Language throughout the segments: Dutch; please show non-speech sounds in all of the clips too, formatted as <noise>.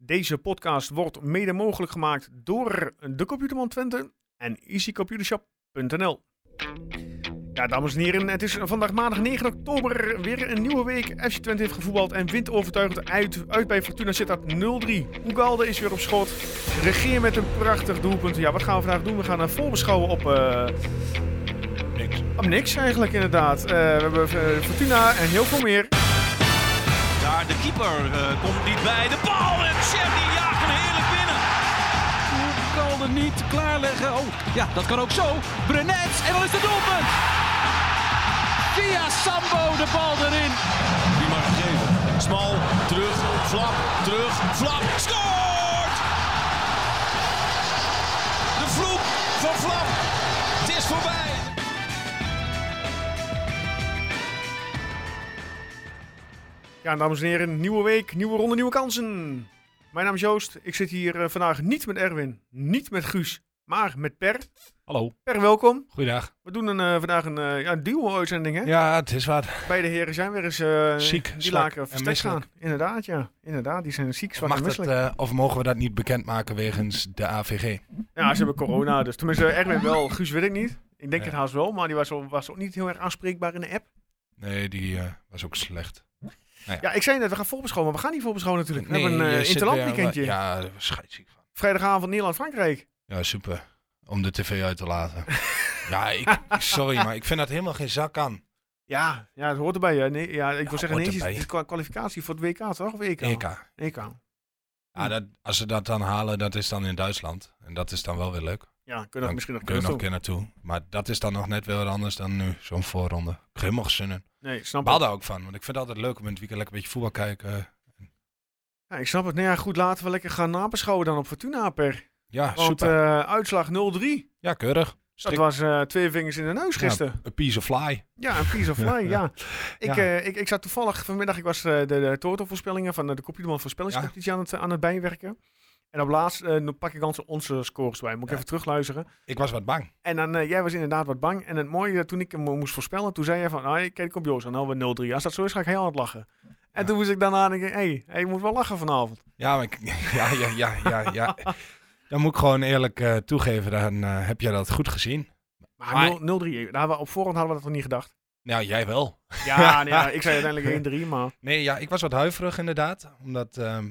Deze podcast wordt mede mogelijk gemaakt door de Computerman Twente en easycomputershop.nl. Ja, dames en heren, het is vandaag maandag 9 oktober. Weer een nieuwe week. FC Twente heeft gevoetbald en wint overtuigend uit, uit bij Fortuna Sittard 0-3. Ugalde is weer op schot. Regeer met een prachtig doelpunt. Ja, wat gaan we vandaag doen? We gaan een voorbeschouwen op... eh, Niks. op niks eigenlijk, inderdaad. Eh, we hebben eh, Fortuna en heel veel meer. Daar de keeper eh, komt niet bij. De bal en Sherry jaagt hem heerlijk binnen. Kalde niet klaarleggen. Oh, ja, dat kan ook zo. Brenet en dan is het doelpunt. Via Sambo de bal erin. Die mag geven. Smal, terug, flap, terug, flap. Scoort! De vloek van Flap. Het is voorbij. Ja, dames en heren, nieuwe week, nieuwe ronde, nieuwe kansen. Mijn naam is Joost. Ik zit hier eh, vandaag niet met Erwin, niet met Guus, maar met Per. Hallo. Per, welkom. Goeiedag. We doen een, eh, vandaag een uh, ja, duo-uitzending, hè? Ja, het is wat. Beide heren zijn weer eens Ziek, die laken en verstek gaan. Inderdaad, ja. Inderdaad, die zijn ziek, zwak Mag en dat, of mogen we dat niet bekendmaken wegens de AVG? Ja, ze hebben corona, dus tenminste Erwin wel, Guus weet ik niet. Ik denk Ja. het haast wel, maar die was, ook- was ook niet heel erg aanspreekbaar in de app. Nee, die was ook slecht. Ja, ik zei net, we gaan voorbeschouwen, maar we gaan niet voorbeschouwen natuurlijk. we hebben een uh, zit interland weer- weekendje. Ja, daar van. Vrijdagavond Nederland-Frankrijk. Ja, super. Om de tv uit te laten. <laughs> ja, ik, sorry, maar ik vind dat helemaal geen zak aan. Ja, ja, het hoort erbij. Hè. Nee, ja, ik wil zeggen, nee, het is kwa- kwalificatie voor het WK, toch? Of EK? EK. EK. Ja, dat, als ze dat dan halen, dat is dan in Duitsland. En dat is dan wel weer leuk. Ja, kunnen we Dan misschien nog kun je nog een keer naartoe. Maar dat is dan nog net weer anders dan nu, zo'n voorronde. Helemaal gezinnen. Nee, ik snap het. daar ook van, want ik vind het altijd leuk om in het weekend lekker een beetje voetbal kijken. Ja, ik snap het. Nou ja, goed, laten we lekker gaan nabeschouwen dan op Fortuna per. Ja, Want super. eh, uitslag 0-3. ja, keurig. Dat was eh, twee vingers in de neus gisteren. A piece of fly. Ja, een piece of <laughs> fly, ja. Ik, Ja. eh, ik, ik zat toevallig vanmiddag, ik was de, de van de, de Kopiedeman voorspellingscompetitie aan, het, aan het bijwerken. En op laatst eh, dan pak ik onze, onze scores bij. Moet ik Ja. even terugluisteren. Ik was wat bang. En dan, eh, jij was inderdaad wat bang. En het mooie, toen ik hem moest voorspellen, toen zei je van, ah, kijk op Joost, dan hadden we 0-3. Als dat zo is, ga ik heel hard lachen. En toen moest ik daarna denken, hé, hey, hey, je moet wel lachen vanavond. Ja, maar ik, <laughs> ja, ja, ja, ja, ja. Dan moet ik gewoon eerlijk eh, toegeven, dan eh, heb jij dat goed gezien. Maar, Maar- 0 0-3, daar we- op voorhand hadden we dat nog niet gedacht. Nou, jij wel. Ja, nee, ja, ik zei uiteindelijk <laughs> 1-3, maar... Nee, ja, ik was wat huiverig inderdaad. Omdat ehm,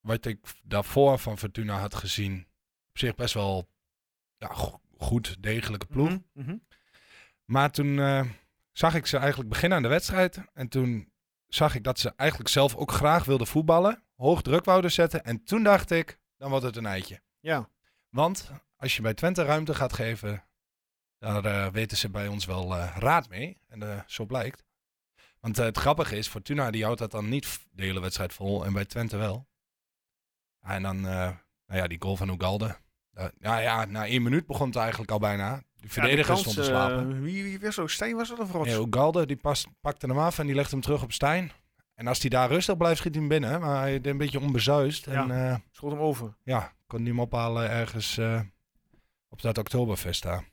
wat ik daarvoor van Fortuna had gezien, op zich best wel ja, go- goed, degelijke ploeg. Mhm, mhm. Maar toen eh, zag ik ze eigenlijk beginnen aan de wedstrijd. En toen zag ik dat ze eigenlijk zelf ook graag wilden voetballen. Hoog druk wouden zetten. En toen dacht ik, dan wordt het een eitje. Ja, Want als je bij Twente ruimte gaat geven, daar eh, weten ze bij ons wel eh, raad mee. En zo blijkt. Want het grappige is, Fortuna die houdt dat dan niet de hele wedstrijd vol. En bij Twente wel. Ja, en dan, eh, nou ja, die goal van Ugalde. Uh, ja, ja, na één minuut begon het eigenlijk al bijna. De verdediger kans, stond te eh, slapen. wie, wie was zo? Steen was dat of Rots? Nee, Ugalde die past, pakte hem af en die legde hem terug op Stijn. En als hij daar rustig blijft, schiet hij hem binnen. Maar hij deed een beetje onbezuist. En Ja. ja, Schot hem over. ja kon hij hem ophalen ergens eh, op dat Oktoberfest daar.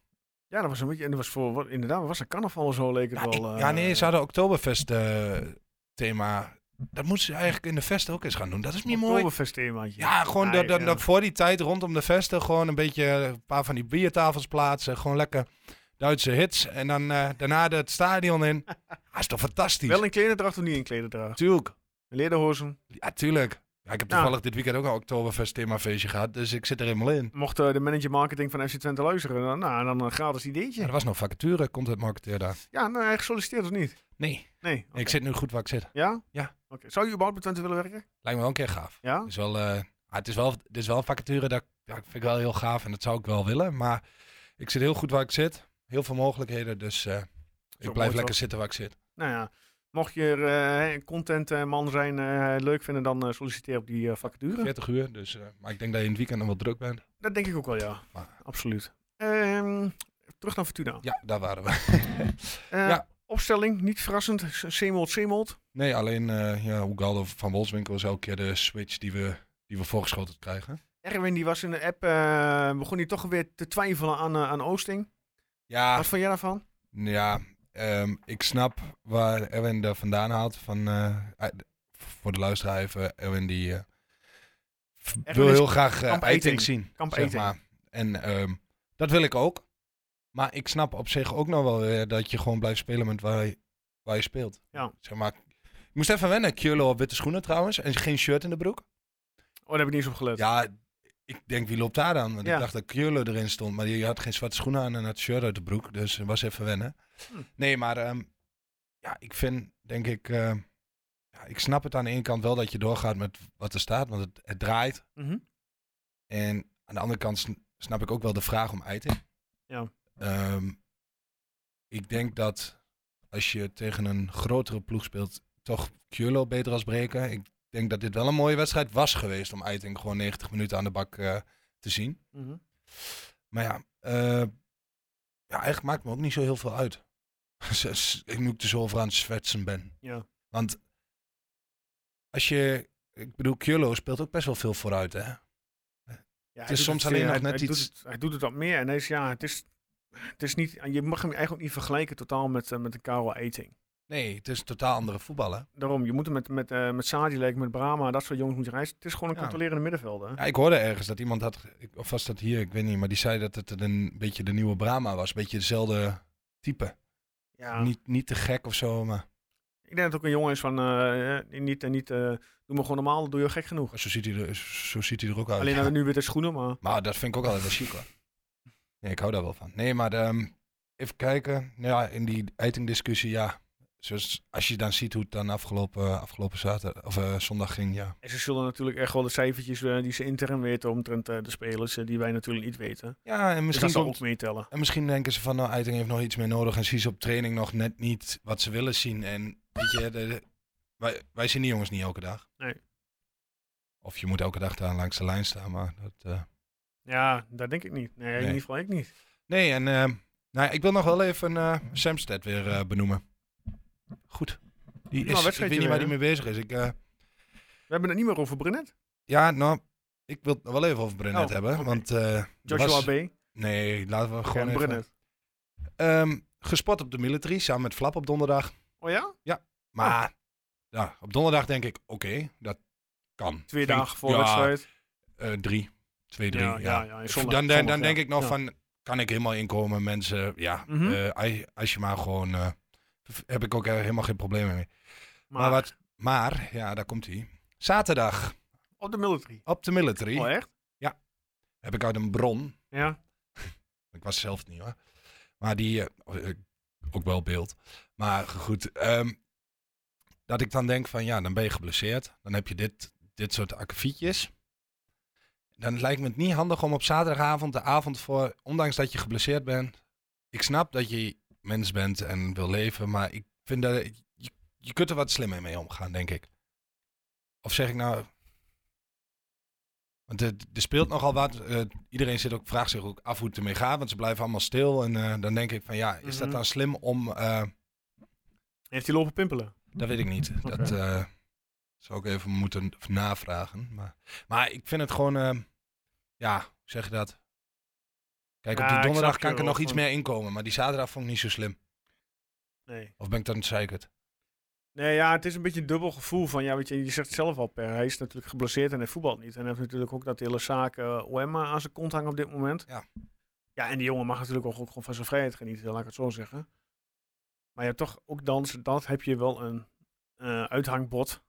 Ja, dat was een beetje... En dat was voor... Wat, inderdaad, was een carnaval of zo, leek het Ja, wel. ik- eh, ja, nee, ze hadden Oktoberfest eh, thema. Dat moeten ze eigenlijk in de vesten ook eens gaan doen. Dat is niet mooi. Themaatje. Ja, gewoon dat, dat, voor die tijd rondom de vesten gewoon een beetje een paar van die biertafels plaatsen. Gewoon lekker Duitse hits. En dan eh, daarna het stadion in. Dat <laughs> is toch fantastisch? Wel in klederdracht of niet in klederdracht? Tuurlijk. Lederhozen. Ja, tuurlijk. Ja, ik heb Ja. toevallig dit weekend ook een Oktoberfest themafeestje gehad. Dus ik zit er helemaal in. Mocht eh, de manager marketing van FC Twente luisteren, dan, nou, dan een gratis ideetje. Er was nog vacature, content marketeer daar. Ja, nou, hij gesolliciteerd of niet? Nee, Nee. ik zit nu goed waar ik zit. Ja? Ja. Oké. Zou je überhaupt bij Twente willen werken? Lijkt me wel een keer gaaf. Ja? Het is wel, eh, ah, het is wel, het is wel een vacature dat ja, vind ik wel heel gaaf en dat zou ik wel willen. Maar ik zit heel goed waar ik zit. Heel veel mogelijkheden, dus eh, ik blijf lekker toch? zitten waar ik zit. Nou ja. Mocht je eh contentman zijn, eh, leuk vinden, dan eh, solliciteer op die eh, vacature. 40 uur, dus, eh, maar ik denk dat je in het weekend nog wel druk bent. Dat denk ik ook wel, ja. Maar- Absoluut. Ehm, terug naar Fortuna. Ja, daar waren we. <laughs> Eh, ja. Opstelling, niet verrassend. Semold, Semold. Nee, alleen uh, ja, Ugalde van Wolfswinkel is elke keer de switch die we, die we voorgeschoten krijgen. Erwin die was in de app, eh, begon hij toch weer te twijfelen aan, eh, aan Oosting. Ja, Wat vond jij daarvan? Ja, ehm, ik snap waar Erwin er vandaan haalt. Van, eh, eh, voor de luisteraar even, Erwin die, eh, wil heel graag Eiting. zien. Kamp zeg maar. En ehm, dat wil ik ook. Maar ik snap op zich ook nog wel weer dat je gewoon blijft spelen met waar je, waar je speelt. Ja. Zeg maar, ik moest even wennen. Kjolo op witte schoenen trouwens. En geen shirt in de broek. Oh, daar heb ik niet eens op gelet. Ja, ik denk wie loopt daar dan? Want Ja. ik dacht dat Kjolo erin stond. Maar die had geen zwarte schoenen aan en had shirt uit de broek. Dus het was even wennen. Hm. Nee, maar ehm, ja, ik vind, denk ik... eh, ja, ik snap het aan de ene kant wel dat je doorgaat met wat er staat. Want het, het draait. Mhm. En aan de andere kant sn- snap ik ook wel de vraag om eiting. Ja. Ehm, ik denk dat als je tegen een grotere ploeg speelt, toch Kjolo beter als breken. Ik denk dat dit wel een mooie wedstrijd was geweest om Eiting gewoon 90 minuten aan de bak eh, te zien. Mhm. Maar ja, eh, ja, eigenlijk maakt me ook niet zo heel veel uit. <laughs> Ik er zo over aan het zwetsen ben. Ja. Want als je, ik bedoel, Kjolo speelt ook best wel veel vooruit, hè? Ja, is hij doet soms het, alleen nog hij- net hij iets- Doet het, hij doet het wat meer. En hij is, ja, het is, het is niet, je mag hem eigenlijk ook niet vergelijken totaal met, eh, met een Karel Eiting. Nee, het is totaal andere voetballen. Daarom, je moet hem met, met, eh met Sadilek, met Brahma, dat soort jongens moet je reizen. Het is gewoon een Ja. controlerende middenvelder. Ja, ik hoorde ergens dat iemand had, of was dat hier, ik weet niet, maar die zei dat het een beetje de nieuwe Brahma was. Een beetje dezelfde type. Ja. Niet, niet te gek of zo, maar Ik denk dat het ook een jongen is van, eh, niet, eh, niet, doe maar gewoon normaal, dan doe je gek genoeg. zo ziet hij er, zo ziet hij er ook uit. Alleen ja. <laughs> nu witte schoenen, maar... Maar dat vind ik ook altijd wel chic hoor. Nee, ik hou daar wel van. Nee, maar ehm, even kijken. Ja, in die eitingdiscussie, ja. Zoals, als je dan ziet hoe het dan afgelopen, afgelopen zaterdag, of, eh, zondag ging, ja. En ze zullen natuurlijk echt wel de cijfertjes eh, die ze intern weten omtrent eh, de spelers, eh, die wij natuurlijk niet weten. Ja, en Dus misschien, zal komt- ook meetellen. en misschien denken ze van, nou, Eiting heeft nog iets meer nodig en zien ze op training nog net niet wat ze willen zien. En weet je, de- de- wij, wij zien die jongens niet elke dag. Nee. Of je moet elke dag daar langs de lijn staan, maar dat... eh, Ja, dat denk ik niet. Nee, in Nee. ieder geval ik niet. Nee, en eh, nou, ik wil nog wel even eh Samsted weer eh, benoemen. Goed. Die Nou, is, ik weet niet waar die mee bezig is. Ik, eh, We hebben het niet meer over Brunet. ja, nou, ik wil het wel even over Brenet Oh, hebben. Want, er Joshua was- B. Nee, laten we Gewoon gewoon even... Brunet. Ehm, gespot op de military, samen met Flap op donderdag. Oh ja? Maar ja, op donderdag denk ik, oké, dat kan. Twee dagen voor ja, wedstrijd. eh, drie. Twee, drie, Ja, ja. ja, ja, zondag- dan dan, dan denk ja. ik nog Ja. van, kan ik helemaal inkomen, mensen. Ja, Mhm. als- als je maar gewoon... heb ik ook eh, helemaal geen problemen mee. Maar, Maar, wat, maar ja, daar komt hij. Zaterdag op de military. op de military Oh echt? heb ik uit een bron. Ja. <laughs> Ik was zelf niet hoor. Maar die, eh, eh, ook wel beeld. Maar goed, ehm, dat ik dan denk van ja, dan ben je geblesseerd. Dan heb je dit, dit soort akkefietjes. Dan lijkt me het niet handig om op zaterdagavond, de avond voor, ondanks dat je geblesseerd bent. Ik snap dat je mens bent en wil leven, maar ik vind dat je, je kunt er wat slimmer mee omgaan, denk ik. Of zeg ik nou. Want er, er speelt nogal wat. eh, iedereen zit ook, vraagt zich ook af hoe het ermee gaat, want ze blijven allemaal stil. En eh, dan denk ik van ja, is dat Mhm. dan slim om. eh, Heeft hij lopen pimpelen? dat weet ik niet. <laughs> Dat zou ik even moeten navragen. Maar, maar ik vind het gewoon, ja, hoe zeg je dat? Kijk, Ja, op die donderdag kan ik er nog iets meer inkomen, maar die zaterdag vond ik niet zo slim. Nee. Of ben ik dan zeikerd? Nee, ja, het is een beetje een dubbel gevoel van, ja, weet je, je zegt zelf al, Per. Hij is natuurlijk geblesseerd en hij voetbalt niet. En hij heeft natuurlijk ook dat hele zaak eh OM aan zijn kont hangen op dit moment. Ja. Ja, en die jongen mag natuurlijk ook gewoon van zijn vrijheid genieten, laat ik het zo zeggen. Maar je hebt toch ook dan, dat heb je wel een eh, uithangbod.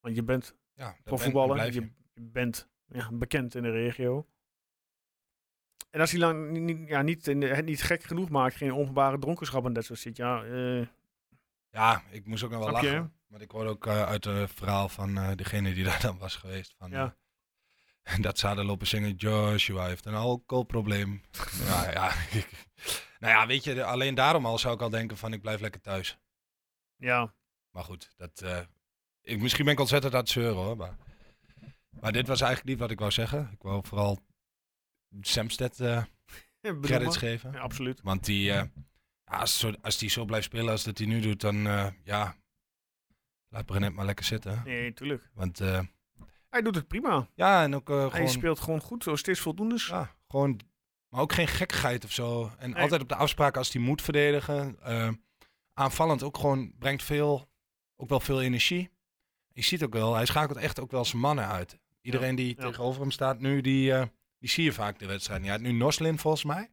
Want je bent Ja, je, je. je bent ja, bekend in de regio. En als hij lang niet, ja, niet, het niet gek genoeg maakt, geen openbare dronkenschap en dat soort shit, ja, eh, Ja, ik moest ook nog wel je, lachen. Want ik hoorde ook eh, uit het verhaal van eh, degene die daar dan was geweest. Van, Ja. <laughs> dat ze hadden lopen zingen, Joshua heeft een alcoholprobleem. <laughs> ja, ja, <laughs> ik- nou ja, weet je, alleen daarom al zou ik al denken van ik blijf lekker thuis. ja, Maar goed, dat, ik, misschien ben ik ontzettend aan het zeuren hoor. Maar, maar dit was eigenlijk niet wat ik wou zeggen. Ik wou vooral Samsted eh credits geven. Ja, absoluut. Want die, eh, als, zo, als die zo blijft spelen als dat hij nu doet, dan eh, ja, laat Brenet maar lekker zitten. Nee, tuurlijk. Want Hij doet het prima. ja, en ook eh, Hij gewoon, speelt gewoon goed, zo steeds voldoende. ja, gewoon, maar ook geen gekkigheid of zo. En Nee. altijd op de afspraak als hij moet verdedigen. Aanvallend ook gewoon, brengt veel, ook wel veel energie. Je ziet ook wel, hij schakelt echt ook wel zijn mannen uit. Iedereen die ja. tegenover hem staat nu, die, die zie je vaak de wedstrijd. Ja, nu Noslin volgens mij.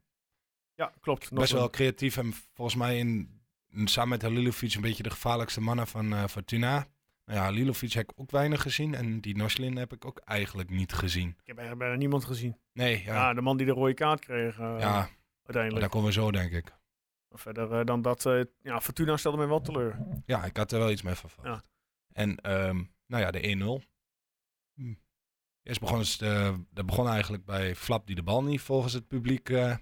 Ja, klopt. Best wel creatief en volgens mij in, samen met Halilovic een beetje de gevaarlijkste mannen van eh, Fortuna. Nou ja, Halilovic heb ik ook weinig gezien en die Noslin heb ik ook eigenlijk niet gezien. Ik heb eigenlijk bijna niemand gezien. Nee, Ja, ja, de man die de rode kaart kreeg eh, ja uiteindelijk. daar komen we zo denk ik. Verder eh, dan dat, ja, Fortuna stelde mij wel teleur. Ja, ik had er wel iets mee verwacht. Ja. En ehm, nou ja, de 1-0. Hm. Eerst begon het, eh, dat begon eigenlijk bij Flap die de bal niet volgens het publiek. eh,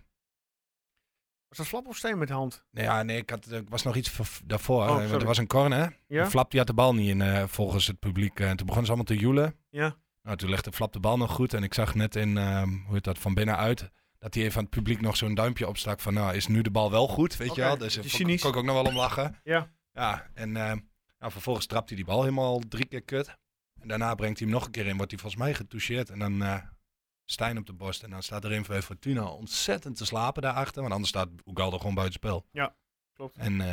Was dat flap of steen met de hand? nou ja, nee, ik, had, ik was nog iets voor- daarvoor. Oh, eh, er was een corner. Ja? Flap die had de bal niet in volgens het publiek. en toen begonnen ze allemaal te joelen. Ja. Nou, toen legde Flap de bal nog goed. En ik zag net in, hoe heet dat, van binnenuit... dat hij even aan het publiek nog zo'n duimpje opstak van... nou, is nu de bal wel goed, weet je wel? Dus daar kon ik ook nog wel om lachen. Ja. Ja, en nou, vervolgens trapt hij die bal helemaal drie keer kut. En daarna brengt hij hem nog een keer in. Wordt hij volgens mij getoucheerd. En dan eh Stijn op de borst. En dan staat er een van Fortuna ontzettend te slapen daarachter. Want anders staat Ugalde gewoon buiten spel. Klopt. En eh,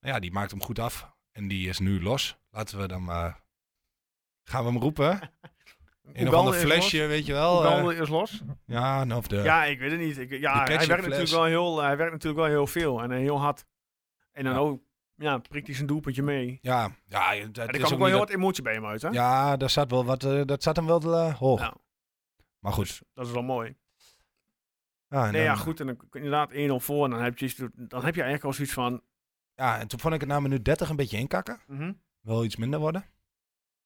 nou ja, die maakt hem goed af. En die is nu los. Laten we dan maar... Gaan we hem roepen? <laughs> Een ander is flesje, weet je wel. eh, is los. ja, nou, of de... Ja, ik weet het niet. Ik, ja, hij werkt, natuurlijk wel heel, hij werkt natuurlijk wel heel veel en heel hard. En dan Ja. ook, ja, prikt hij zijn doelpuntje mee. Ja, ja, er kwam ook wel heel niet wat emotie bij hem uit, hè? Ja, daar zat wel wat... eh, dat zat hem wel eh, hoog. Ja. Maar goed. Dat is wel mooi. Ja, en Nee, ja, goed. En dan inderdaad 1-0 voor. En dan heb, je, dan heb je eigenlijk al zoiets van... Ja, en toen vond ik het na minuut 30 een beetje inkakken. mhm, Wel iets minder worden.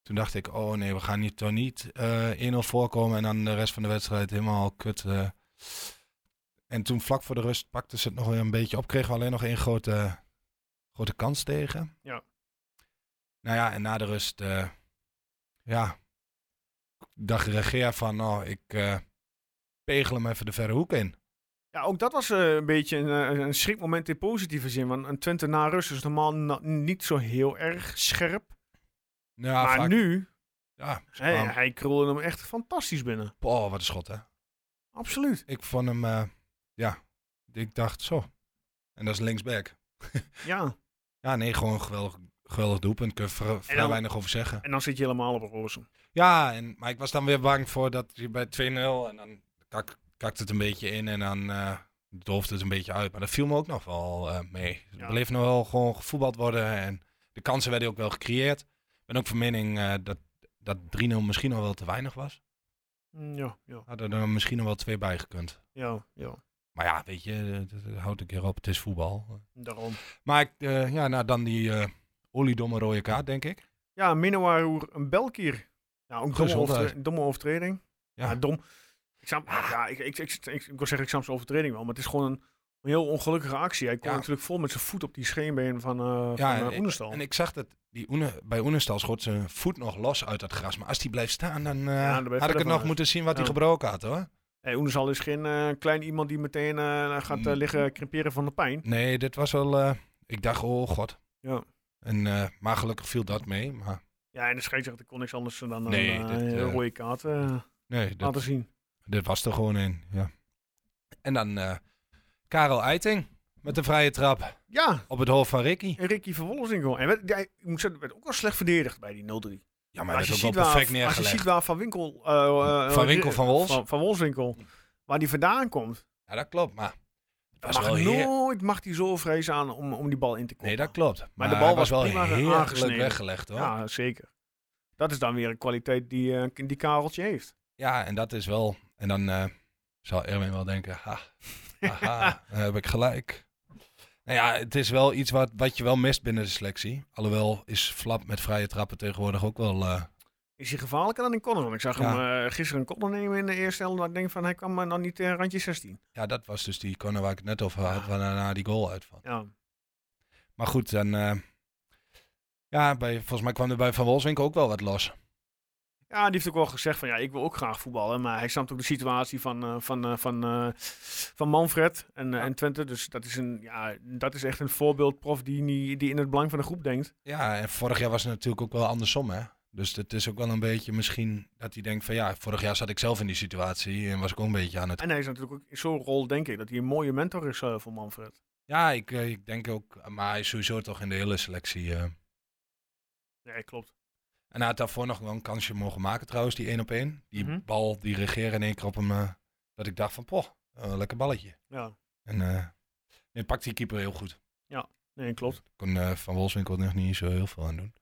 Toen dacht ik, oh nee, we gaan hier toch niet eh 1-0 voorkomen en dan de rest van de wedstrijd helemaal kut. eh. En toen vlak voor de rust pakten ze het nog weer een beetje op. Kregen we alleen nog één grote, grote kans tegen. Ja. Nou ja, en na de rust, eh, ja, dacht Regeer van, nou, ik eh, pegel hem even de verre hoek in. Ja, ook dat was eh, een beetje een, een schrikmoment in positieve zin. Want een Twente na rust is normaal na- niet zo heel erg scherp. Ja, maar vaak- nu, ja, ze hij, hij krulde hem echt fantastisch binnen. oh, wat een schot hè. Absoluut. Ik vond hem, ja, ik dacht zo. En dat is linksback. Ja. <laughs> Ja, nee, gewoon een geweldig, geweldig doelpunt. Kun je vrij, dan- weinig over zeggen. En dan zit je helemaal op rozen. Ja, en, maar ik was dan weer bang voor dat je bij 2-0 en dan kak, kakt het een beetje in en dan dooft het een beetje uit. Maar dat viel me ook nog wel eh, mee. Ja. Er bleef nog wel gewoon gevoetbald worden en de kansen werden ook wel gecreëerd. Ik ben ook van mening eh, dat, dat 3-0 misschien nog wel te weinig was. Mm, Ja, ja, Hadden er misschien nog wel twee bij gekund. ja, ja. Maar ja, weet je, eh, houdt een keer op. Het is voetbal. Daarom. Maar ik, eh, ja, nou, dan die eh oliedomme rode kaart, denk ik. Ja, Minnowaroer een Belkier. Ja, ook domme, overtre- domme overtreding. Ja, Ja. dom. Ik snap, ja, ik, ik, ik, ik, ik wil zeggen, ik snap zijn overtreding wel, maar het is gewoon een, een heel ongelukkige actie. Hij kwam Ja. natuurlijk vol met zijn voet op die scheenbeen van, Ja, van en, uh, Oenestal. en ik zag dat die Oene, bij Oenestal schoot zijn voet nog los uit dat gras. Maar als die blijft staan, dan had ik het nog moeten zien wat hij gebroken had hoor. Hey, Oenestal is geen eh, klein iemand die meteen eh, gaat eh, liggen creperen van de pijn. Nee, dit was wel... ik dacht, oh god. Ja. En, maar gelukkig viel dat mee. Maar Ja, en de scheidsrechter kon niks anders dan een Nee, dit, een rode kaart nee, dit, laten zien. dit was er gewoon in. Ja. En dan Karel Eiting met de vrije trap Ja, op het hoofd van Ricky. en Ricky van Wolfswinkel. En werd, hij, ik moet zeggen, werd ook wel slecht verdedigd bij die 0-3. Ja, maar dat is ook ziet wel waar, perfect als je ziet waar Van Winkel... eh, eh, Van eh, Winkel van Wols? Van, van Wolfswinkel. Waar die vandaan komt. Ja, dat klopt. Maar was mag nooit mag hij zo vrezen aan om, om die bal in te komen. Nee, dat klopt. Maar, de bal hij was wel heerlijk weggelegd hoor. Ja, zeker. Dat is dan weer een kwaliteit die, die Kareltje heeft. Ja, en dat is wel. En dan zal Erwin wel denken: ha, <laughs> dan heb ik gelijk. Nou ja, het is wel iets wat, wat je wel mist binnen de selectie. Alhoewel is Flap met vrije trappen tegenwoordig ook wel. eh, Is hij gevaarlijker dan in corner? Want ik zag Ja. hem eh, gisteren een corner nemen in de eerste helft. Dat ik denk van hij kwam eh, dan niet eh, randje 16. ja, dat was dus die corner waar ik het net over had, waar daarna die goal uitvalt. Ja. Maar goed, dan. ja, bij, volgens mij kwam er bij Van Wolfswinkel ook wel wat los. Ja, die heeft ook wel gezegd van ja, ik wil ook graag voetballen. Maar hij snapt ook de situatie van, eh, van, eh, van, eh, van Manfred en, en Twente. Dus dat is, een, ja, dat is echt een voorbeeldprof die, niet, die in het belang van de groep denkt. Ja, en vorig jaar was het natuurlijk ook wel andersom, hè? Dus het is ook wel een beetje misschien dat hij denkt van ja, vorig jaar zat ik zelf in die situatie en was ik ook een beetje aan het En hij is natuurlijk ook in zo'n rol, denk ik, dat hij een mooie mentor is voor Manfred. Ja, ik, ik denk ook, maar hij is sowieso toch in de hele selectie. Nee, klopt. En hij had daarvoor nog wel een kansje mogen maken trouwens, die 1 op 1. Die Mhm. bal, die regeerde in één keer op hem. eh, dat ik dacht van, poh, eh, lekker balletje. Ja, En eh nee, pakt die keeper heel goed. nee, klopt. Kon eh, Van Wolfswinkel nog niet zo heel veel aan doen.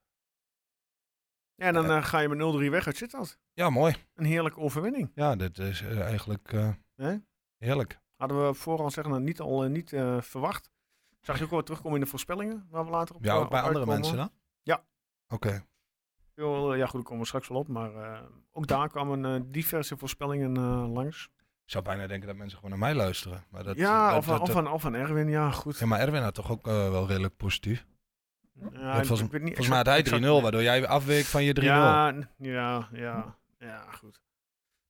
Ja, en dan ga je met 0-3 weg uit Sittard. Ja, mooi. Een heerlijke overwinning. Ja, dit is eigenlijk heerlijk. Hadden we op voorhand zeggen, nou, niet al niet verwacht. Zag je ook wel terugkomen in de voorspellingen, waar we later op Ja, ook bij andere mensen dan? Ja. Oké. Veel, ja, goed, daar komen we straks wel op. Maar eh, ook daar kwamen eh, diverse voorspellingen eh, langs. Ik zou bijna denken dat mensen gewoon naar mij luisteren. Maar dat, ja, dat- of, dat- of, of van Erwin, ja, goed. Ja, maar Erwin had toch ook wel redelijk positief. Ja, volgens- ik weet niet Volgens mij had hij 3-0, exact- waardoor jij afweek van je 3-0. Ja, ja, ja, ja, goed.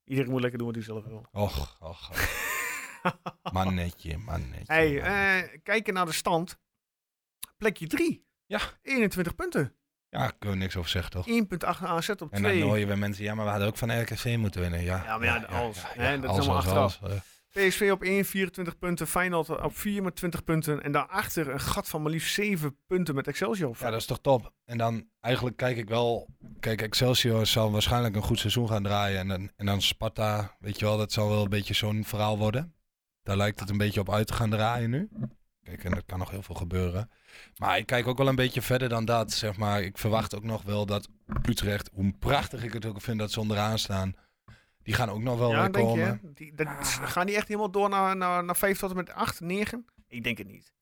Iedereen moet lekker doen wat hij zelf wil. Och, och, och. <laughs> Mannetje, mannetje. hey, mannetje. eh, kijken naar de stand. Plekje 3. Ja. 21 punten. Ja, daar kunnen we niks over zeggen, toch? 1,8 AZ op En dan 2. hoor je weer mensen, ja, maar we hadden ook van RKC moeten winnen. Ja, Ja, maar ja, als, hè, dat is allemaal als, als, eh. PSV op 1, 24 punten. Feyenoord op 4 met 20 punten. En daarachter een gat van maar liefst 7 punten met Excelsior. Ja, dat is toch top. En dan eigenlijk kijk ik wel... Kijk, Excelsior zal waarschijnlijk een goed seizoen gaan draaien. En dan, en dan Sparta, weet je wel, dat zal wel een beetje zo'n verhaal worden. Daar lijkt het een beetje op uit te gaan draaien nu. Kijk, en er kan nog heel veel gebeuren. Maar ik kijk ook wel een beetje verder dan dat, zeg maar. Ik verwacht ook nog wel dat Utrecht, hoe prachtig ik het ook vind dat ze onderaan staan... Die gaan ook nog wel ja, weer komen. je? Die, dat, Gaan die echt helemaal door naar, naar, naar 5 tot en met 8, 9? Ik denk het niet.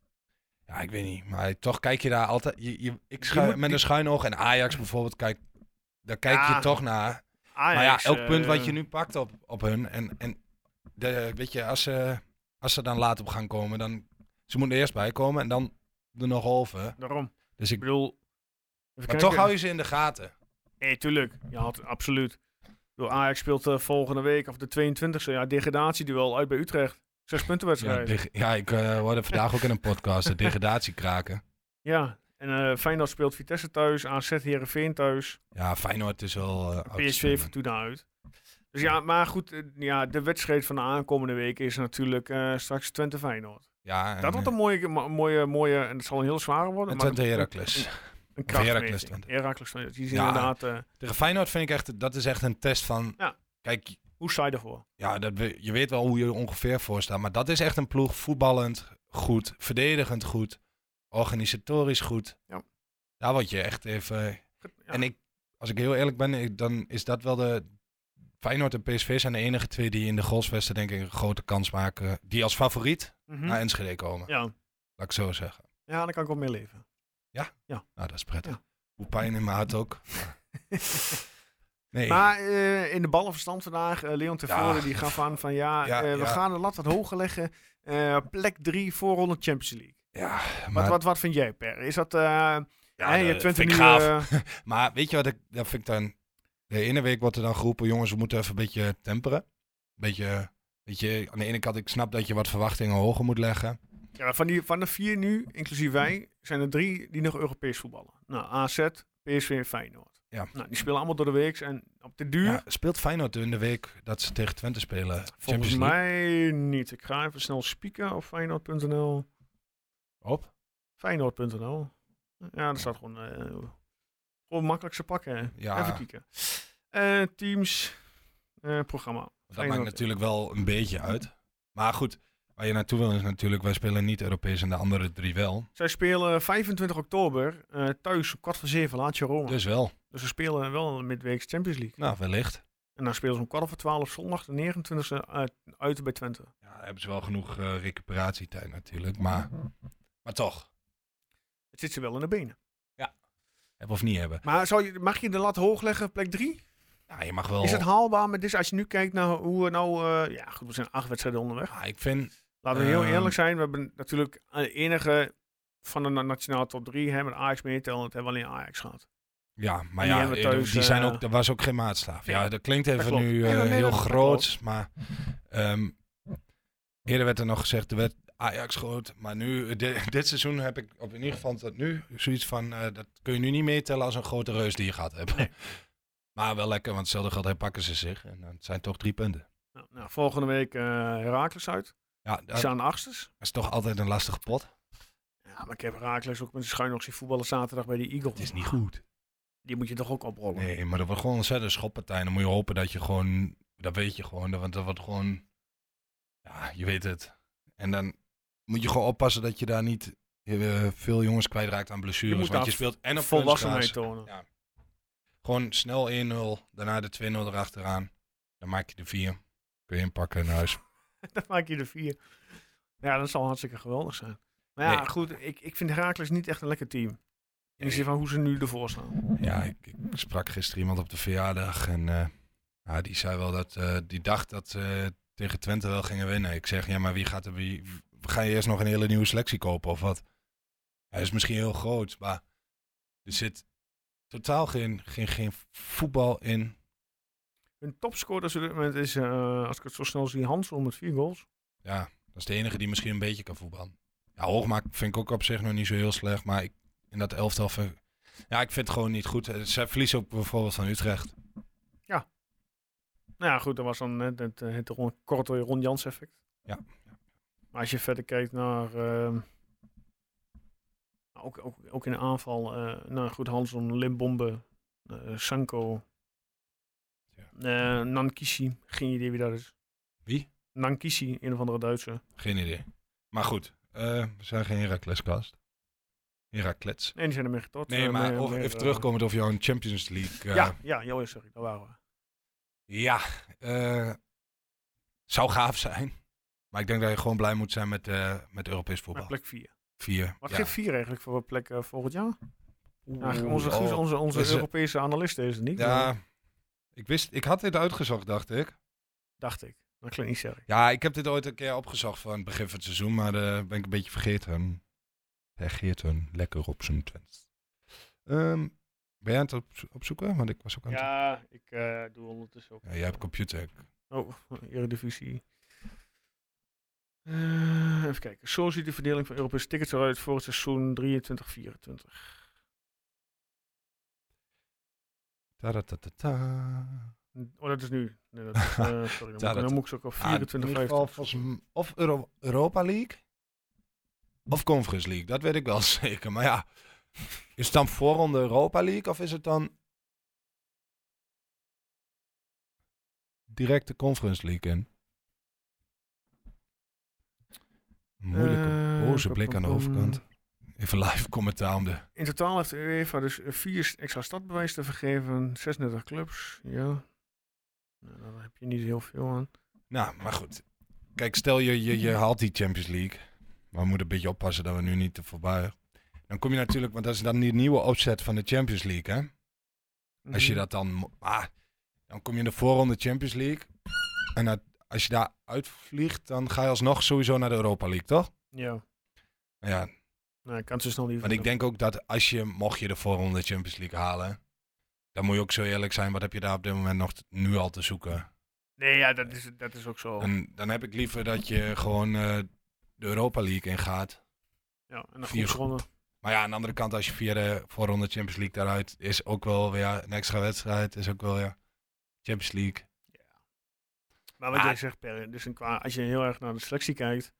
Ja, ik weet niet. Maar toch kijk je daar altijd... Je, je, ik schuin, moet- met een schuin oog. En Ajax bijvoorbeeld, kijk, daar kijk je toch naar. Ajax, maar ja, elk punt eh, wat je nu pakt op, op hun. En, en de, weet je, als ze, als ze dan later op gaan komen, dan... Ze moeten er eerst bij komen en dan er nog over. Daarom. Dus Ik ik, bedoel... maar kijken. toch hou je ze in de gaten. Nee, tuurlijk. Ja, had, absoluut. Door Ajax speelt eh, volgende week, of de 22e, ja, degradatieduel uit bij Utrecht. Zes punten Ja, wedstrijd. Ja, ja ik eh, hoorde vandaag ook in een podcast de <laughs> degradatie kraken. en eh Feyenoord speelt Vitesse thuis, AZ Heerenveen thuis, Ja, Feyenoord is wel... te PSV. Fortuna uit. Dus ja, maar goed, ja, de wedstrijd van de aankomende week is natuurlijk straks Twente Feyenoord. Ja, en, Dat wordt eh, een mooie, mo- mooie, mooie, en het zal een heel zware worden. en maar een- Heracles. Een, een Heracles. Heracles. Die is Ja. inderdaad, eh, Tegen Feyenoord vind ik echt... Dat is echt een test van... Ja. Kijk, hoe sta je ervoor? Ja, dat je weet wel hoe je er ongeveer voor staat. Maar dat is echt een ploeg. Voetballend goed. Verdedigend goed. Organisatorisch goed. Ja. Daar word je echt even... Ja. En ik, als ik heel eerlijk ben, ik- dan is dat wel de... Feyenoord en PSV zijn de enige twee die in de goalsvesten denk ik een grote kans maken. Die als favoriet Mhm. naar Enschede komen. ja. Laat ik zo zeggen. ja, daar kan ik wel mee leven. Nou, dat is prettig. Ja. Hoe pijn in mijn hart ook. <laughs> Nee. Maar eh, in de ballenverstand vandaag, eh, Leon Tevoorde Ja. die gaf aan van ja, Ja, eh, we ja. gaan de lat wat hoger leggen. Plek 3 voorronde Champions League. ja, Wat, maar, wat, wat vind jij, Per? Is dat... ja, je dat vind ik nu... gaaf. <laughs> Maar weet je wat ik, dat vind ik dan... De ene week wordt er dan geroepen, jongens, we moeten even een beetje temperen. Een beetje, weet je, aan de ene kant, ik snap dat je wat verwachtingen hoger moet leggen. ja, van, die, van de vier nu, inclusief wij, zijn er drie die nog Europees voetballen. Nou, AZ, PSV en Feyenoord. Ja. Nou, die spelen allemaal door de week. En op de duur, Ja, speelt Feyenoord in de week dat ze tegen Twente spelen? volgens mij niet. Ik ga even snel spieken op Feyenoord.nl. Op? Feyenoord.nl. Ja, daar staat gewoon... eh gewoon makkelijkste pakken. hè. Ja. Even kijken. Eh, teams, programma. Dat maakt natuurlijk wel een beetje uit. Maar goed, waar je naartoe wil is natuurlijk, wij spelen niet Europees en de andere drie wel. Zij spelen 25 oktober eh, thuis kwart voor zeven, laat je Roma. Dus. Dus wel. ze spelen wel een midweeks Champions League. Nou, wellicht. En dan spelen ze om kwart over twaalf zondag de 29e uit, uit bij Twente. Ja, dan hebben ze wel genoeg eh, recuperatietijd natuurlijk. Maar, maar toch, Het zit ze wel in de benen. hebben of niet hebben. Maar zou je, mag je de lat hoog leggen, plek 3? Ja, je mag wel... Is het haalbaar met dit? Als je nu kijkt naar hoe we nou... eh, ja, goed, we zijn acht wedstrijden onderweg. Ja, ik vind... Laten we heel Ehm. eerlijk zijn. We hebben natuurlijk de enige van de na- nationale top 3 hebben Ajax meetellen. Het hebben we alleen Ajax gehad. Ja, maar ja, eh, thuis, die zijn eh, ook, er was ook geen maatstaf. Ja, dat klinkt even nu eh, nee, heel dat groot, maar ehm, eerder werd er nog gezegd, er werd Ajax groot, maar nu, dit, <laughs> dit seizoen heb ik op in ieder geval tot nu zoiets van, eh, dat kun je nu niet meetellen als een grote reus die je gaat hebben. Nee. Maar wel lekker, want hetzelfde geld herpakken ze zich en dan zijn toch drie punten. Nou, nou, volgende week eh Herakles uit. Ja, Die dat staan achters. is toch altijd een lastige pot. Ja, maar ik heb Herakles ook met de schuin nog zien voetballen zaterdag bij die Eagles. Het is niet goed. Die moet je toch ook oprollen? Nee, maar dat wordt gewoon een ontzettend schoppartij. Dan moet je hopen dat je gewoon, dat weet je gewoon, want dat wordt gewoon, ja, je weet het. En dan moet je gewoon oppassen dat je daar niet eh, veel jongens kwijtraakt aan blessures. want je speelt en op Volwassenheid tonen. Ja. Gewoon snel 1-0, daarna de 2-0 erachteraan. Dan maak je de 4. Kun je inpakken naar huis. <laughs> Dan maak je er vier. Ja, dat zal hartstikke geweldig zijn. Maar ja, Nee. goed, ik, ik vind Herakles niet echt een lekker team. In de zin van hoe ze nu ervoor staan. Ja, ik, ik sprak gisteren iemand op de verjaardag en eh, ja, die zei wel dat, eh, die dacht dat ze tegen Twente wel gingen winnen. Ik zeg, ja, maar wie gaat er, wie, ga je eerst nog een hele nieuwe selectie kopen of wat? Hij is misschien heel groot, maar er zit totaal geen, geen, geen voetbal in. Hun topscorer op dit moment is, eh, als ik het zo snel zie, Hansel met vier goals. Ja, dat is de enige die misschien een beetje kan voetballen. Ja, Hoogmaak vind ik ook op zich nog niet zo heel slecht, maar ik, in dat elftal, vind- ja, ik vind het gewoon niet goed. Eh, Ze verliezen ook bijvoorbeeld van Utrecht. Nou ja, goed, dat was dan net het, het, Ron, korte Ron Jans effect. Ja. Maar als je verder kijkt naar... ehm, ook, ook, ook in de aanval, eh nou goed, Hanson, Limbombe, eh, Sanko, eh, Nankishi, geen idee wie dat is. Wie? Nankishi, een of andere Duitse. Geen idee. Maar goed, we zijn geen Heracleskast. Heraklets. Nee, die zijn ermee getort. Nee, eh, maar meer- of, meer, even terugkomend over jouw Champions League. ja, ja, ja, oh, sorry, daar waren we. Ja, eh, zou gaaf zijn. Maar ik denk dat je gewoon blij moet zijn met, met Europees voetbal. Met plek 4. Vier. Wat ja. geeft 4 eigenlijk voor plek eh, volgend jaar? Onze, oh. onze, onze Is, eh, Europese analisten is het niet, maar Ja, ik wist, ik had dit uitgezocht, dacht ik. dacht ik. Dat klinkt niet serieus. Ja, ik heb dit ooit een keer opgezocht van het begin van het seizoen, maar eh, ben ik een beetje vergeten. Vergeten, lekker op zijn Twents. Ehm, ben jij aan het op, opzoeken? Want ik was ook aan het... Ja, ik eh, doe ondertussen ook. Ja, jij hebt computer. Oh, Eredivisie. Eh even kijken. Zo ziet de verdeling van Europese tickets eruit voor het seizoen 23-24. Ta-da-ta-ta-ta. Oh, dat is nu. Nee, dat is, eh, <laughs> sorry, dan, moet, dat- dan moet ik ze ook ieder 24, geval 25. volgens m- of Euro- Europa League of Conference League. Dat weet ik wel <laughs> zeker. Maar ja, is het dan voorronde Europa League of is het dan direct de Conference League in? Moeilijke, Eh, boze blik aan de overkant. Even live commentaar om de... In totaal heeft de UEFA dus eh, vier extra stadbewijs te vergeven. 36 clubs. Ja. Nou, daar heb je niet heel veel aan. Nou, maar goed. Kijk, stel je, je, je haalt die Champions League. Maar we moeten een beetje oppassen dat we nu niet te voorbij... Dan kom je natuurlijk, want dat is dan die nieuwe opzet van de Champions League, hè? Als je Mhm. dat dan... Ah, dan kom je in de voorronde Champions League. En dat, als je daar uitvliegt, dan ga je alsnog sowieso naar de Europa League, toch? Ja. Ja, Nou, ik kan zo snel niet want ik denk ook dat als je, mocht je de voorronde Champions League halen... Dan moet je ook zo eerlijk zijn, wat heb je daar op dit moment nog nu al te zoeken? Nee, ja, dat is, dat is ook zo. En dan heb ik liever dat je gewoon eh, de Europa League ingaat. ja, en dan vier groepsronde. Maar ja, aan de andere kant, als je via de voorronde Champions League daaruit, is ook wel weer een extra wedstrijd. Is ook wel ja, Champions League. Maar wat Ah. jij zegt, Per, dus een qua, als je heel erg naar de selectie kijkt,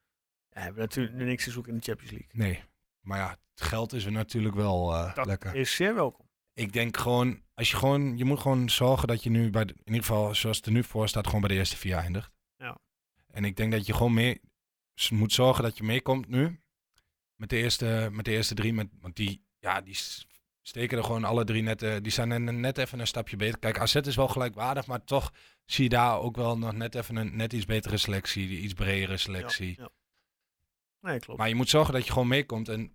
ja, hebben we natuurlijk nu niks te zoeken in de Champions League. Nee, maar ja, het geld is er natuurlijk wel eh, Dat lekker. is zeer welkom. Ik denk gewoon, als je gewoon, je moet gewoon zorgen dat je nu bij, de- in ieder geval zoals het er nu voor staat, gewoon bij de eerste vier eindigt. Ja. En ik denk dat je gewoon mee moet zorgen dat je meekomt nu met de eerste, met de eerste drie, met, want die, ja, die steken er gewoon alle drie net, eh, die zijn net even een stapje beter. Kijk, AZ is wel gelijkwaardig, maar toch zie je daar ook wel nog net even een net iets betere selectie, die iets bredere selectie. Ja, ja. Nee, klopt. Maar je moet zorgen dat je gewoon meekomt. En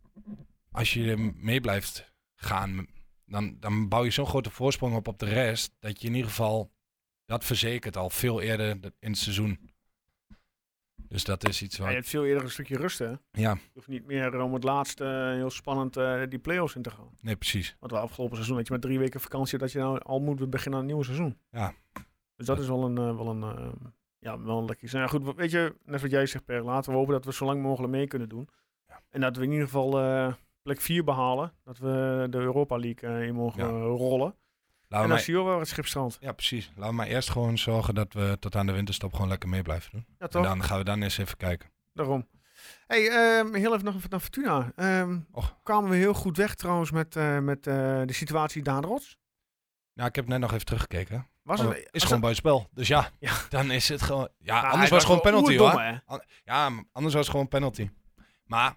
als je mee blijft gaan, dan, dan bouw je zo'n grote voorsprong op op de rest. Dat je in ieder geval dat verzekert al veel eerder in het seizoen. Dus dat is iets Ja, wat. je hebt veel eerder een stukje rust, hè? Je Ja, hoeft niet meer om het laatste eh, heel spannend eh, die play-offs in te gaan. nee, precies. Want we afgelopen seizoen dat je met drie weken vakantie dat je nou al moet beginnen aan een nieuw seizoen. Ja. Dus dat is wel een, eh, wel een, eh, ja, wel een lekker iets. Nou ja, goed, weet je, net wat jij zegt Per, laten we hopen dat we zo lang mogelijk mee kunnen doen. Ja. En dat we in ieder geval eh, plek 4 behalen. Dat we de Europa League eh, in mogen eh, rollen. Laten en wel waar het schip strandt. ja, precies. Laten we maar eerst gewoon zorgen dat we tot aan de winterstop gewoon lekker mee blijven doen. Ja, En toch? dan gaan we dan eens even kijken. Daarom. hey, ehm, heel even nog even naar Fortuna. Ehm Och. kwamen we heel goed weg trouwens met, eh, met eh, de situatie Daan Rots. Nou, ik heb net nog even teruggekeken. Was Oh, het, is als gewoon het- buitenspel. Dus ja, Ja. dan is het gewoon... Ja, Nou, hij anders was het gewoon penalty hoor. hè? Ja, anders was het gewoon penalty. Maar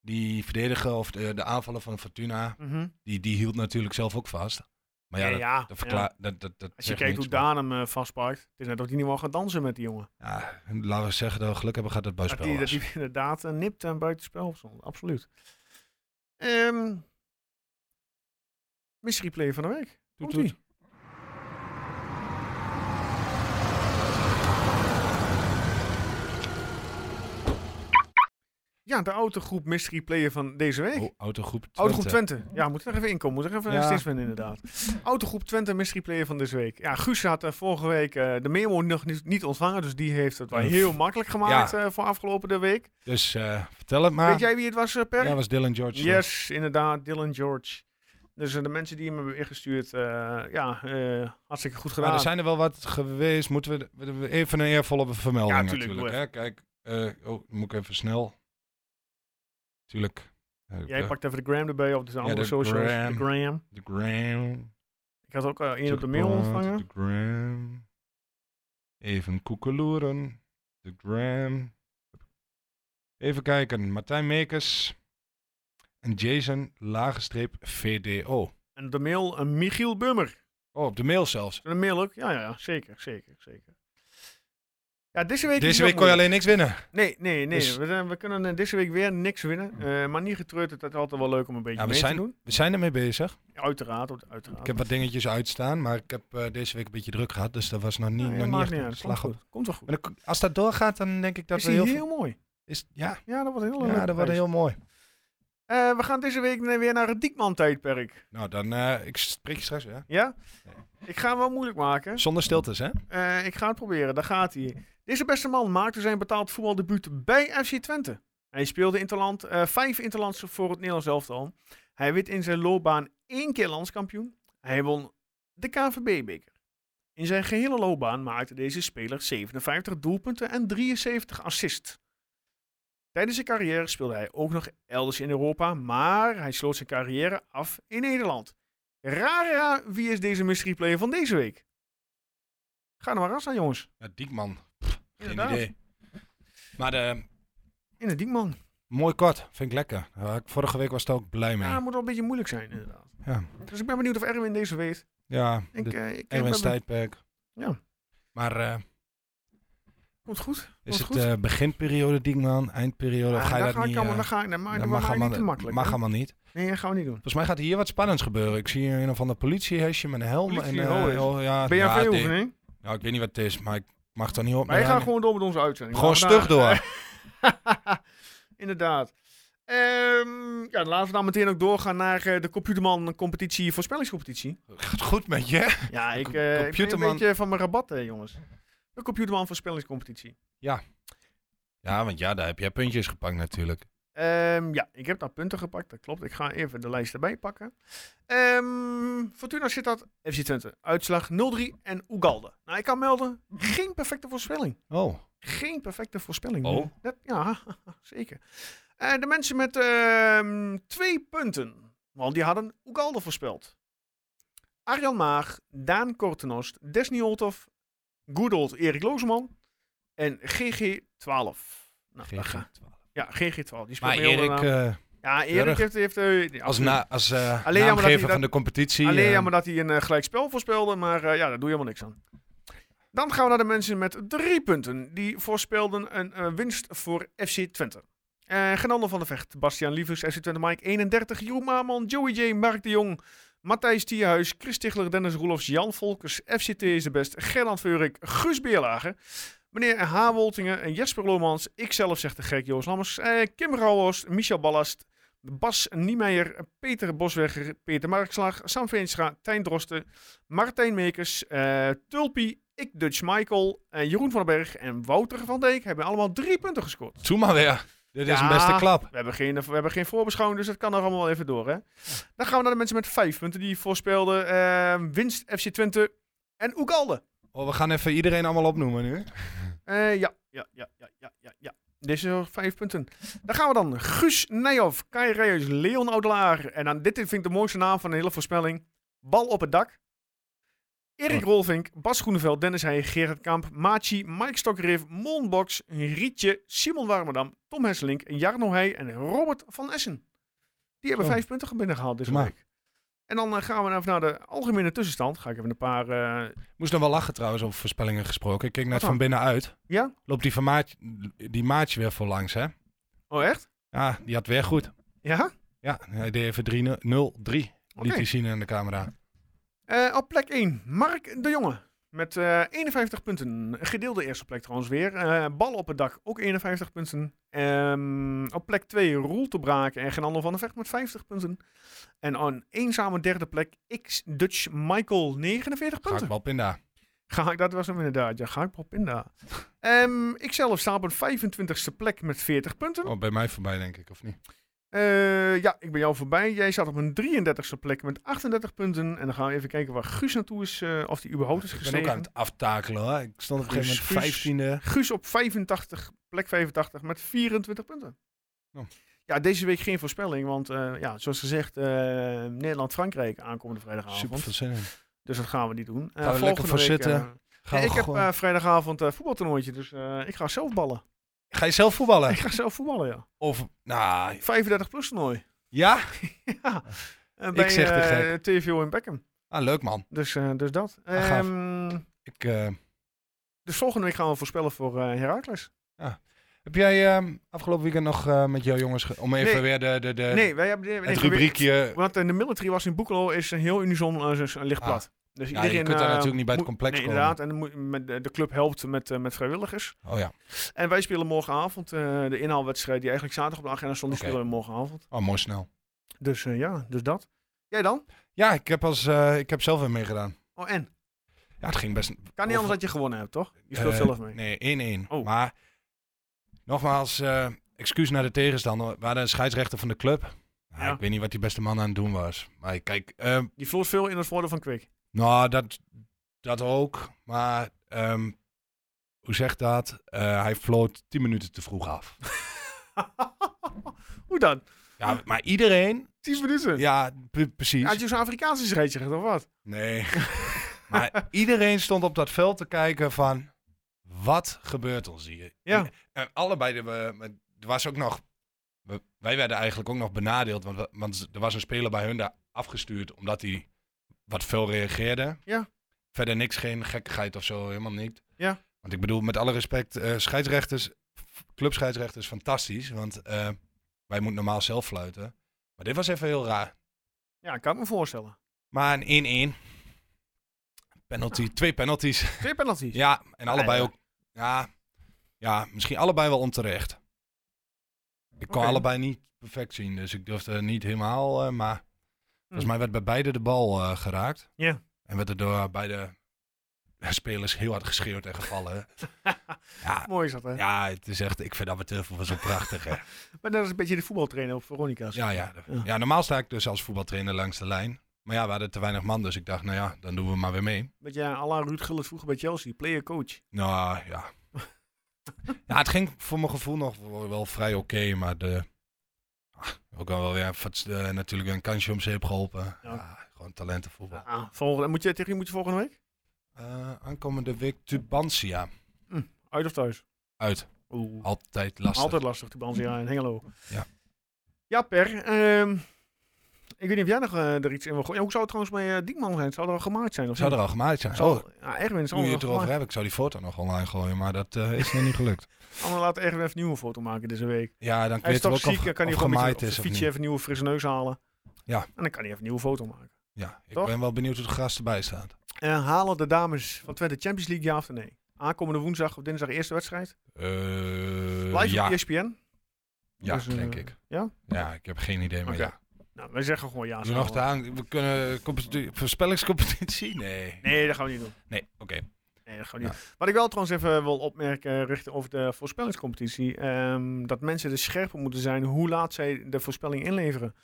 die verdediger of de, de aanvaller van Fortuna, Mhm. die, die hield natuurlijk zelf ook vast. Maar ja, Ja, dat, ja, dat, dat, dat, dat Als je kijkt hoe Daan hem eh, vastpakt. Het is net dat hij niet mag gaan dansen met die jongen. Ja, laten we zeggen dat we geluk hebben gehad dat het Dat buitenspel dat was. hij <laughs> inderdaad uh, nipt en buitenspel stond. Absoluut. Ehm mystery play van de week. Komt-ie. Ja, de autogroep mystery player van deze week. Oh, autogroep Twente. Autogroep Twente. Ja, moet er even inkomen. Moet er even Ja. steeds vinden, inderdaad. Autogroep Twente mystery player van deze week. Ja, Guus had eh, vorige week eh, de memo nog niet, niet ontvangen. Dus die heeft het wel heel makkelijk gemaakt eh, voor afgelopen de week. Dus vertel het maar. Weet jij wie het was, Per? Ja, was Dylan George. Yes, inderdaad, Dylan George. Dus de mensen die hem hebben ingestuurd, ja, hartstikke goed Maar gedaan. er zijn er wel wat geweest. Moeten we, even een eervolle vermelding Ja, tuurlijk, natuurlijk. doe Hè? Kijk, oh, moet ik even snel. Tuurlijk. Eh, Jij eh, pakt even de gram erbij op de andere de socials. gram. De gram. De gram. Ik had ook uh, één op de mail ontvangen. De gram. Even koekeloeren. De gram. Even kijken. Martijn Mekers. En Jason Lagenstreep VDO. En op de mail een Michiel Bummer. Oh, op de mail zelfs. De mail ook? Ja, ja, zeker, zeker, zeker. Ja, deze week Deze week kon je alleen niks winnen. Nee, nee, nee. Dus- We, zijn- we kunnen eh, deze week weer niks winnen. Eh, maar niet getreurd, het is altijd wel leuk om een beetje Ja, we mee zijn, te doen. we zijn ermee bezig. Ja, uiteraard, uiteraard. Ik heb wat dingetjes uitstaan, maar ik heb eh, deze week een beetje druk gehad. Dus dat was nog niet, Ja, nog niet echt niet een slag Komt goed. Komt goed. Dan- als dat doorgaat, dan denk ik dat is we heel, heel, mooi. Is, ja, Ja, dat wordt hele ja, dat wordt heel mooi. We gaan deze week weer naar het Diekman-tijdperk. Nou, dan ik spreek je straks, ja. Ja? Ik ga hem wel moeilijk maken. Zonder stiltes, hè? Ik ga het proberen, daar gaat hij. Deze beste man maakte zijn betaald voetbaldebuut bij FC Twente. Hij speelde interland, eh vijf interlands voor het Nederlands elftal. Hij werd in zijn loopbaan één keer landskampioen. Hij won de KNVB-beker. In zijn gehele loopbaan maakte deze speler 57 doelpunten en 73 assists. Tijdens zijn carrière speelde hij ook nog elders in Europa, maar hij sloot zijn carrière af in Nederland. Rara, wie is deze mystery player van deze week? Ga er maar ras aan, jongens. Ja, Diekman. Geen Inderdaad. idee. Maar de, In de Diekman. mooi kort, vind ik lekker. Ja, ik- vorige week was ik er ook blij mee. Ja, het moet wel een beetje moeilijk zijn, inderdaad. Ja, Dus ik ben benieuwd of Erwin deze weet. ja Ik, eh, ik Erwin's ben- tijdperk. Ja. Maar eh, Komt goed. is het goed. eh, beginperiode Diekman, eindperiode? of Ah, ga je daar dat ga ik niet... allemaal, eh, daar ga ik, dat mag, allemaal, niet te makkelijk. mag hè? allemaal niet. Nee, dat gaan we niet doen. Volgens mij gaat hier wat spannends gebeuren. Ik zie hier een of ander politiehesje met een helm. En, eh, oh, is- oh, ja, ja, BHV-oefening. die- Nou, ik weet niet wat het is, maar ik mag er niet op. Wij maar gaan ja, gewoon door met onze uitzending. gewoon stug door. <laughs> Inderdaad. Ehm, ja, dan laten we dan meteen ook doorgaan naar eh, de Computerman competitie, voorspellingscompetitie. Gaat goed met je? Ja, ik, ben een beetje van mijn rabat, eh, jongens. De Computerman voorspellingscompetitie. Ja, want ja, daar heb jij puntjes gepakt natuurlijk. Ehm, ja, ik heb daar punten gepakt, dat klopt. Ik ga even de lijst erbij pakken. Ehm Fortuna zit dat FC Twente. Uitslag 0-3 en Ugalde. Nou, ik kan melden, geen perfecte voorspelling. Oh, Geen perfecte voorspelling. Oh. Dat, ja, <laughs> zeker. Eh, de mensen met ehm, twee punten, want die hadden Ugalde voorspeld. Arjan Maag, Daan Kortenost, Desni Olthoff, Goodold Erik Lozeman en GG12. Nou, dat ga- GG12. Ja, GG12. Die speelt Maar Erik, eh, ja, Erik heeft... heeft eh, als, na, als eh, Alleen jammer dat naamgever hij van dat- de competitie... Alleen jammer dat hij een uh, gelijk spel voorspelde, maar eh, ja, daar doe je helemaal niks aan. Dan gaan we naar de mensen met drie punten. Die voorspelden een eh, winst voor FC Twente. Uh, Genande van de Vecht, Bastiaan Lievers, FC Twente Mike 31, Jeroen Maarman, Joey J, Mark de Jong, Matthijs Tierhuis, Chris Tichler, Dennis Roelofs, Jan Volkers, FCT is de best, Gerland Veurik, Guus Beerlager, meneer H. Woltingen en Jesper Lomans, ikzelf zegt de gek Joost Lammers, eh, Kim Rauwhorst, Michel Ballast, Bas Niemeyer, Peter Boswegger, Peter Markslag, Sam Veenstra, Tijn Drosten, Martijn Mekers, eh, Tulpie, ik Dutch Michael, eh, Jeroen van den Berg en Wouter van Dijk hebben allemaal drie punten gescoord. Doe maar weer. Dit is Ja. een beste klap. We hebben geen, we hebben geen voorbeschouwing, dus dat kan er allemaal wel even door. Hè? Dan gaan we naar de mensen met vijf punten die voorspelden. eh, winst FC Twente en Oegalde. Oh, we gaan even iedereen allemaal opnoemen nu. <laughs> Eh, ja, ja, ja, ja, ja, ja, ja. Deze vijf punten. Dan gaan we dan. Guus Nijhoff, Kai Reyes, Leon Oudelaar. En dan, dit vind ik de mooiste naam van de hele voorspelling. Bal op het dak. Erik Rolvink, Bas Groeneveld, Dennis Heij, Gerard Kamp, Machi, Mike Stokkereef, Monbox, Rietje, Simon Warmerdam, Tom Hesselink, Jarno Heij en Robert van Essen. Die hebben Zo. vijf punten binnengehaald deze week. En dan eh, gaan we even naar de algemene tussenstand. Ga ik even een paar... eh, Moest nog wel lachen trouwens over voorspellingen gesproken. Ik keek net dan? van binnenuit. ja? Loopt die, van Maatje, die maatje weer voor langs, hè? Oh, echt? Ja, die had weer goed. Ja? Ja, hij deed even 3-0, 0-3. Oké. Liet hij zien in de camera. Eh, op plek 1, Mark de Jonge. Met eh, 51 punten. Gedeelde eerste plek trouwens weer. Eh bal op het dak, ook 51 punten. Ehm, op plek 2, Roel te Braken en Genando van der Vecht met 50 punten. En een eenzame derde plek, X-Dutch Michael, 49 Ga ik punten. wel pinda. Ga ik, dat was hem inderdaad, ja, ga ik op inderdaad. Ehm ik zelf sta op een 25ste plek met 40 punten. Oh, bij mij voorbij denk ik, of niet? Eh, ja, ik ben jou voorbij. Jij zat op een 33ste plek met 38 punten. En dan gaan we even kijken waar Guus naartoe is, eh, of die überhaupt is Ik ben gestegen. ook aan het aftakelen hoor. Ik stond op een gegeven Guus, moment Guus. 15e. Guus op 85, plek 85 met 24 punten. Oh. Ja, deze week geen voorspelling, want eh, ja, zoals gezegd, eh, Nederland-Frankrijk aankomende vrijdagavond. Super veel zin in. Dus dat gaan we niet doen. Eh, Gaan we lekker volgende voor week, zitten. eh, Gaan ik heb gewoon- eh, vrijdagavond een voetbaltoernooitje, dus eh, ik ga zelf ballen. Ga je zelf voetballen? Ik ga zelf voetballen, ja. Of, nou, 35 plus toernooi. ja? <laughs> ja. Eh, bij zeg te eh, gek. TVO in Beckham. Ah, leuk man. Dus, eh, dus dat. Ah. Ehm, Ik, eh, dus volgende week gaan we voorspellen voor eh Heracles. Heb jij ehm, afgelopen weekend nog eh, met jouw jongens, ge- om even Nee. weer de, de, de, nee, wij hebben... nee, het rubriekje... Want in de military was in Boekelo is een heel unison eh, een licht Ah. plat. Dus Ja, iedereen, je kunt daar eh, natuurlijk niet bij het complex nee, komen. inderdaad. En met, de de club helpt met, met vrijwilligers. Oh ja, En wij spelen morgenavond de inhaalwedstrijd die eigenlijk zaterdag op de agenda stond. Die spelen we morgenavond. oh mooi snel. Dus ja, dus dat. Jij dan? Ja, ik heb, als, ik heb zelf weer meegedaan. Oh, en? Ja, het ging best... Kan niet over- anders dat je gewonnen hebt, toch? Je speelt zelf mee. Nee, 1-1. Oh. Maar nogmaals, eh, excuus naar de tegenstander. We hadden een scheidsrechter van de club. Ja. Ik weet niet wat die beste man aan het doen was. Maar kijk, eh, Die vloot veel in het voordeel van Kwik. nou, dat, dat ook. Maar ehm, hoe zegt dat? Eh, hij floot 10 minuten te vroeg af. <laughs> Hoe dan? Ja, maar iedereen... 10 minuten? Ja, precies. Had je zo'n Afrikaanse scheidsrechter of wat? Nee. <laughs> maar iedereen stond op dat veld te kijken van... Wat gebeurt ons hier? Ja. En, allebei, de, we- er was ook nog... we- wij werden eigenlijk ook nog benadeeld. Want, want er was een speler bij hun daar afgestuurd... omdat hij wat veel reageerde. Ja. Verder niks, geen gekkigheid of zo. Helemaal niet. Ja. Want ik bedoel, met alle respect... eh scheidsrechters, clubscheidsrechters, fantastisch. Want eh, wij moeten normaal zelf fluiten. Maar dit was even heel raar. Ja, kan ik me voorstellen. Maar een 1-1. Penalty, twee penalties. Twee penalties. Ja, en allebei ook. Ja, ja, misschien allebei wel onterecht. Ik kon allebei niet perfect zien, dus ik durfde niet helemaal. eh, maar volgens Hm. mij werd bij beide de bal eh, geraakt. Ja. En werd er door beide spelers heel hard geschreeuwd en gevallen. <laughs> ja, Mooi is dat, hè? ja, het is echt, ik vind amateurvoetbal wel zo prachtig. Hè. <laughs> Maar dat is een beetje de voetbaltrainer op Veronica's. Ja, ja, Ja. ja, normaal sta ik dus als voetbaltrainer langs de lijn. Maar ja, we hadden te weinig man, dus ik dacht, nou ja, dan doen we maar weer mee. Beetje à la Ruud Gullit vroeger bij Chelsea. Player coach. Nou ja. <laughs> ja, het ging voor mijn gevoel nog wel, wel vrij oké, maar de, ah, ook wel weer eh, natuurlijk een kansje om zeep geholpen. Ja. Ja. gewoon talentenvoetbal. Ah, volgende, moet je tegen wie moet je volgende week? Eh, aankomende week Tubantia. Uit of thuis? Uit. Oeh. Altijd lastig. Altijd lastig, die Banzia in Hengelo. Ja. Ja, Per. Ik weet niet of jij nog eh, er iets in wil gooien. Ja, Hoe zou het trouwens met uh, Diekman zijn? Zou er al gemaakt zijn? Of Zou er al gemaakt zijn? Zou- oh, ja, Erwin zou nu je het erover hebt, ik zou die foto nog online gooien, maar dat eh, is nog niet gelukt. Anders laat Erwin even een nieuwe foto maken deze week. Ja, dan weten we toch ook ziek, of, kan hij gewoon met zijn- fietsje niet. even een nieuwe frisse neus halen. Ja. En dan kan hij even een nieuwe foto maken. Ja, ik Toch? ben wel benieuwd hoe de gras erbij staat. Eh, halen de dames van Twente Champions League ja of nee? Aankomende woensdag of dinsdag eerste wedstrijd. Live ja, op E ESPN. ja Dus, denk ik. ja? Ja, ik heb geen idee, maar ja. Nou, wij zeggen gewoon ja. Zo nog aan. We kunnen competi- voorspellingscompetitie? Nee. Nee, dat gaan we niet doen. Nee, oké. Nee, dat gaan we niet. Wat ik wel trouwens even wil opmerken richting over de voorspellingscompetitie. ehm, dat mensen dus scherper moeten zijn hoe laat zij de voorspelling inleveren.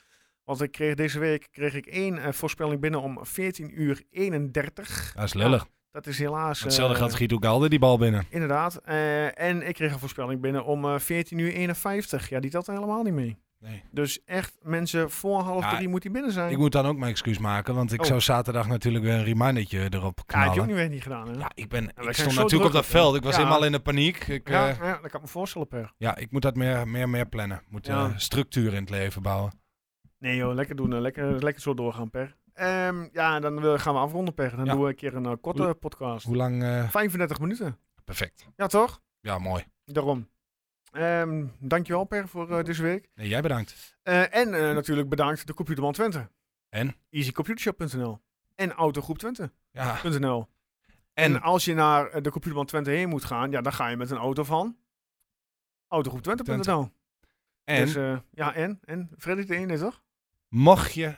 Want ik kreeg deze week kreeg ik één eh, voorspelling binnen om 14 uur 31. Dat is lullig. Dat is helaas... Hetzelfde eh, geldt schiet ook Alde die bal binnen. Inderdaad. Eh, en ik kreeg een voorspelling binnen om eh 14 uur 51. Ja, die telt er helemaal niet mee. Nee. Dus echt, mensen, voor half Ja, drie moet hij binnen zijn. Ik moet dan ook mijn excuus maken, want ik Oh. zou zaterdag natuurlijk weer een remindertje erop ja, heb je knallen. ook niet, weer niet gedaan, hè? Ja, ik, ben, ik stond natuurlijk op dat veld. Ik was Ja. helemaal in de paniek. Ik, ja, eh, ja, dat kan ik me voorstellen, Per. ja, ik moet dat meer, meer, meer plannen. Moet Ja. eh, structuur in het leven bouwen. Nee joh, lekker doen. Lekker, lekker zo doorgaan, Per. Ehm, ja, dan gaan we afronden, Per. Dan Ja. doen we een keer een eh, korte podcast. Hoe lang? eh, 35 minuten. perfect. Ja, toch? Ja, mooi. Daarom. Ehm dankjewel, Per, voor eh, deze week. Nee, jij bedankt. Eh, en eh, natuurlijk bedankt de Computerman Twente. En? EasyComputershop.nl. En Autogroep20.nl. Ja. En En als je naar de Computerman Twente heen moet gaan, ja, dan ga je met een auto van Autogroep20.nl. En Dus, ja, en? En? Freddy de ene, toch? mocht je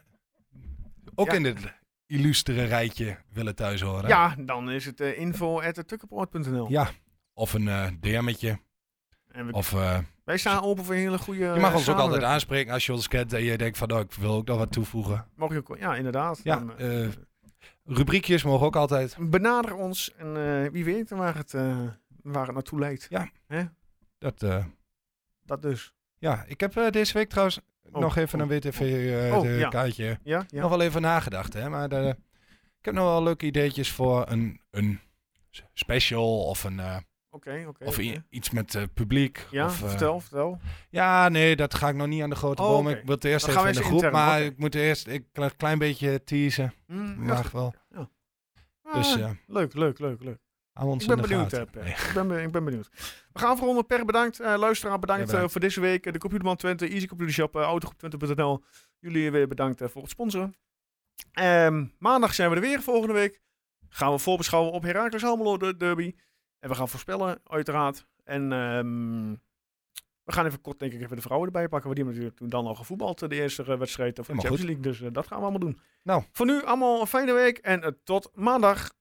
ook Ja. in dit illustere rijtje willen thuis horen. Ja, dan is het uh, info.tukkenpoort.nl. Ja. Of een DM'tje. En we, Of eh, wij staan open voor een hele goede je mag ons ook altijd aanspreken als je ons kent en je denkt van, oh, ik wil ook nog wat toevoegen. Mag je ook, ja, inderdaad. Ja, Dan, eh, eh, Rubriekjes mogen ook altijd. benader ons en wie weet waar het, waar het naartoe leidt. Dat, eh, Dat dus. ja, ik heb deze week trouwens Oh, nog even oh, een Oh, de ja. kaartje. Ja, ja. Nog wel even nagedacht, hè. Maar ik heb nog wel leuke ideetjes voor een, een special of, een, eh, Oké, of iets met eh, publiek. Ja, of, eh, vertel, vertel. Ja, nee, dat ga ik nog niet aan de grote Oh, boom. Ik wil het eerst Dan even in de groep, intern, maar ik moet eerst een klein, beetje teasen. Hm, Mag ja, wel. ah, Dus eh leuk, leuk, leuk, leuk. ons Ik ben benieuwd, eh. Nee. Ik, ben, be- ik ben benieuwd. We gaan afronden. Per, bedankt. Eh, luisteraar, bedankt, Ja, bedankt. eh, voor deze week. Eh, de Computerman Twente, Easy Computer Shop, uh, Autogroep20.nl. Jullie weer bedankt eh, voor het sponsoren. Ehm, maandag zijn we er weer, volgende week. Gaan we voorbeschouwen op Heracles Almelo de derby. En we gaan voorspellen, uiteraard. En ehm, we gaan even kort, denk ik, even de vrouwen erbij pakken. Want die hebben natuurlijk toen dan al gevoetbald, eh, de eerste eh, wedstrijd of de Champions League. Dus eh, dat gaan we allemaal doen. Nou. Voor nu allemaal een fijne week en tot maandag.